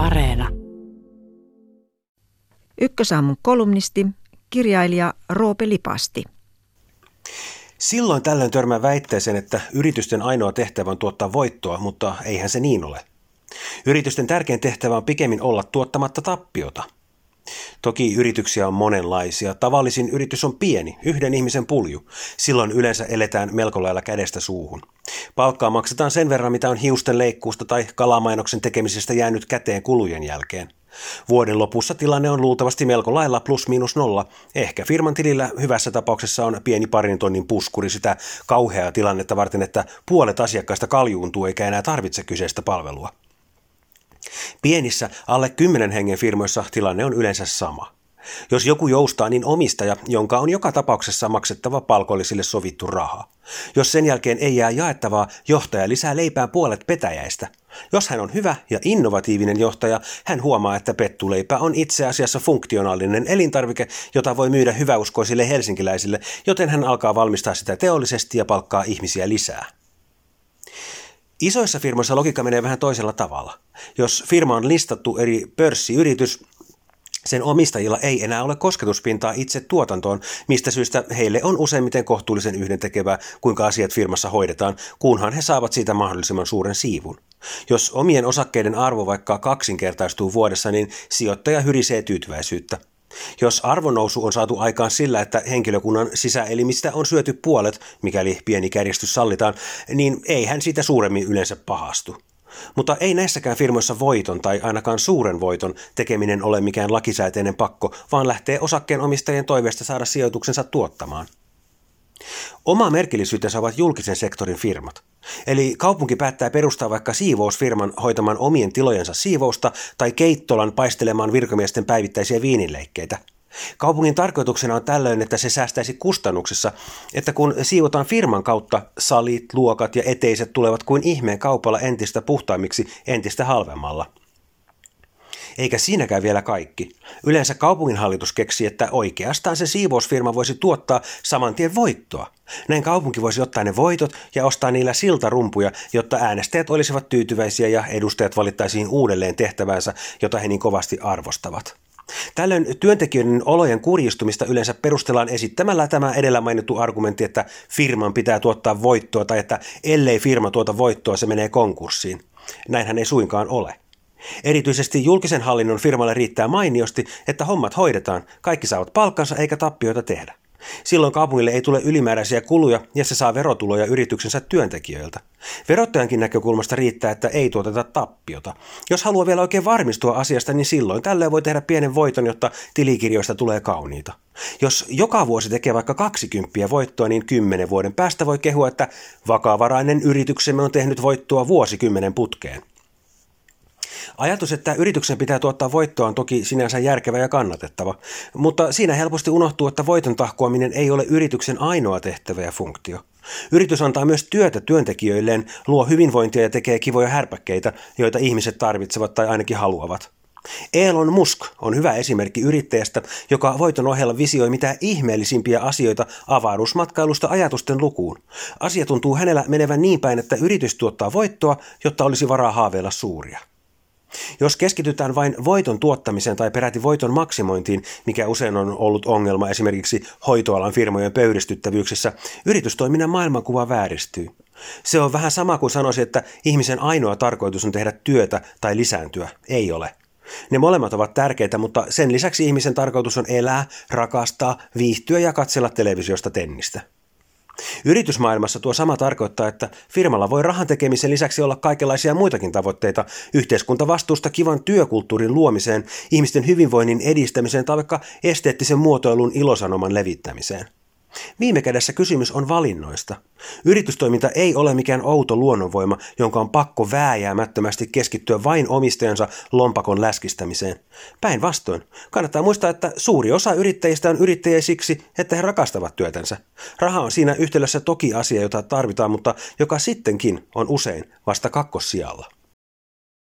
Areena. Ykkösaamun kolumnisti, kirjailija Roope Lipasti. Silloin tällöin törmää väitteeseen, että yritysten ainoa tehtävä on tuottaa voittoa, mutta eihän se niin ole. Yritysten tärkein tehtävä on pikemmin olla tuottamatta tappiota. Toki yrityksiä on monenlaisia. Tavallisin yritys on pieni, yhden ihmisen pulju. Silloin yleensä eletään melko lailla kädestä suuhun. Palkkaa maksetaan sen verran, mitä on hiusten leikkuusta tai kalamainoksen tekemisestä jäänyt käteen kulujen jälkeen. Vuoden lopussa tilanne on luultavasti melko lailla plus miinus nolla. Ehkä firman tilillä hyvässä tapauksessa on pieni parin tonnin puskuri sitä kauheaa tilannetta varten, että puolet asiakkaista kaljuuntuu eikä enää tarvitse kyseistä palvelua. Pienissä alle 10 hengen firmoissa tilanne on yleensä sama. Jos joku joustaa, niin omistaja, jonka on joka tapauksessa maksettava palkollisille sovittu raha. Jos sen jälkeen ei jää jaettavaa, johtaja lisää leipään puolet petäjäistä. Jos hän on hyvä ja innovatiivinen johtaja, hän huomaa, että pettuleipä on itse asiassa funktionaalinen elintarvike, jota voi myydä hyväuskoisille helsinkiläisille, joten hän alkaa valmistaa sitä teollisesti ja palkkaa ihmisiä lisää. Isoissa firmoissa logiikka menee vähän toisella tavalla. Jos firma on listattu eri pörssiyritys, sen omistajilla ei enää ole kosketuspintaa itse tuotantoon, mistä syystä heille on useimmiten kohtuullisen yhdentekevää, kuinka asiat firmassa hoidetaan, kunhan he saavat siitä mahdollisimman suuren siivun. Jos omien osakkeiden arvo vaikka kaksinkertaistuu vuodessa, niin sijoittaja hyrisee tyytyväisyyttä. Jos arvonnousu on saatu aikaan sillä, että henkilökunnan sisäelimistä on syöty puolet, mikäli pieni kärjestys sallitaan, niin ei hän siitä suuremmin yleensä pahastu. Mutta ei näissäkään firmoissa voiton tai ainakaan suuren voiton tekeminen ole mikään lakisääteinen pakko, vaan lähtee osakkeenomistajien toiveesta saada sijoituksensa tuottamaan. Oma merkillisyytensä ovat julkisen sektorin firmat. Eli kaupunki päättää perustaa vaikka siivousfirman hoitamaan omien tilojensa siivousta tai keittolan paistelemaan virkamiesten päivittäisiä viinileikkeitä. Kaupungin tarkoituksena on tällöin, että se säästäisi kustannuksissa, että kun siivotaan firman kautta, salit, luokat ja eteiset tulevat kuin ihmeen kaupalla entistä puhtaimmiksi entistä halvemmalla – eikä siinäkään vielä kaikki. Yleensä kaupunginhallitus keksi, että oikeastaan se siivousfirma voisi tuottaa saman tien voittoa. Näin kaupunki voisi ottaa ne voitot ja ostaa niillä siltarumpuja, jotta äänestäjät olisivat tyytyväisiä ja edustajat valittaisiin uudelleen tehtävänsä, jota he niin kovasti arvostavat. Tällöin työntekijöiden olojen kurjistumista yleensä perustellaan esittämällä tämä edellä mainittu argumentti, että firman pitää tuottaa voittoa tai että ellei firma tuota voittoa, se menee konkurssiin. Näinhän ei suinkaan ole. Erityisesti julkisen hallinnon firmalle riittää mainiosti, että hommat hoidetaan, kaikki saavat palkkansa eikä tappioita tehdä. Silloin kaupungille ei tule ylimääräisiä kuluja ja se saa verotuloja yrityksensä työntekijöiltä. Verottajankin näkökulmasta riittää, että ei tuoteta tappiota. Jos haluaa vielä oikein varmistua asiasta, niin silloin tällöin voi tehdä pienen voiton, jotta tilikirjoista tulee kauniita. Jos joka vuosi tekee vaikka 20 voittoa, niin kymmenen vuoden päästä voi kehua, että vakavarainen yrityksemme on tehnyt voittoa vuosikymmenen putkeen. Ajatus, että yrityksen pitää tuottaa voittoa on toki sinänsä järkevä ja kannatettava, mutta siinä helposti unohtuu, että voiton tahkoaminen ei ole yrityksen ainoa tehtävä ja funktio. Yritys antaa myös työtä työntekijöilleen, luo hyvinvointia ja tekee kivoja härpäkkeitä, joita ihmiset tarvitsevat tai ainakin haluavat. Elon Musk on hyvä esimerkki yrittäjästä, joka voiton ohella visioi mitä ihmeellisimpiä asioita avaruusmatkailusta ajatusten lukuun. Asia tuntuu hänellä menevän niin päin, että yritys tuottaa voittoa, jotta olisi varaa haaveilla suuria. Jos keskitytään vain voiton tuottamiseen tai peräti voiton maksimointiin, mikä usein on ollut ongelma esimerkiksi hoitoalan firmojen pöyristyttävyyksissä, yritystoiminnan maailmankuva vääristyy. Se on vähän sama kuin sanoisi, että ihmisen ainoa tarkoitus on tehdä työtä tai lisääntyä. Ei ole. Ne molemmat ovat tärkeitä, mutta sen lisäksi ihmisen tarkoitus on elää, rakastaa, viihtyä ja katsella televisiosta tennistä. Yritysmaailmassa tuo sama tarkoittaa, että firmalla voi rahan tekemisen lisäksi olla kaikenlaisia muitakin tavoitteita yhteiskuntavastuusta kivan työkulttuurin luomiseen, ihmisten hyvinvoinnin edistämiseen tai vaikka esteettisen muotoilun ilosanoman levittämiseen. Viime kädessä kysymys on valinnoista. Yritystoiminta ei ole mikään outo luonnonvoima, jonka on pakko vääjäämättömästi keskittyä vain omistajansa lompakon läskistämiseen. Päinvastoin, kannattaa muistaa, että suuri osa yrittäjistä on yrittäjiä siksi, että he rakastavat työtänsä. Raha on siinä yhtälössä toki asia, jota tarvitaan, mutta joka sittenkin on usein vasta kakkossijalla.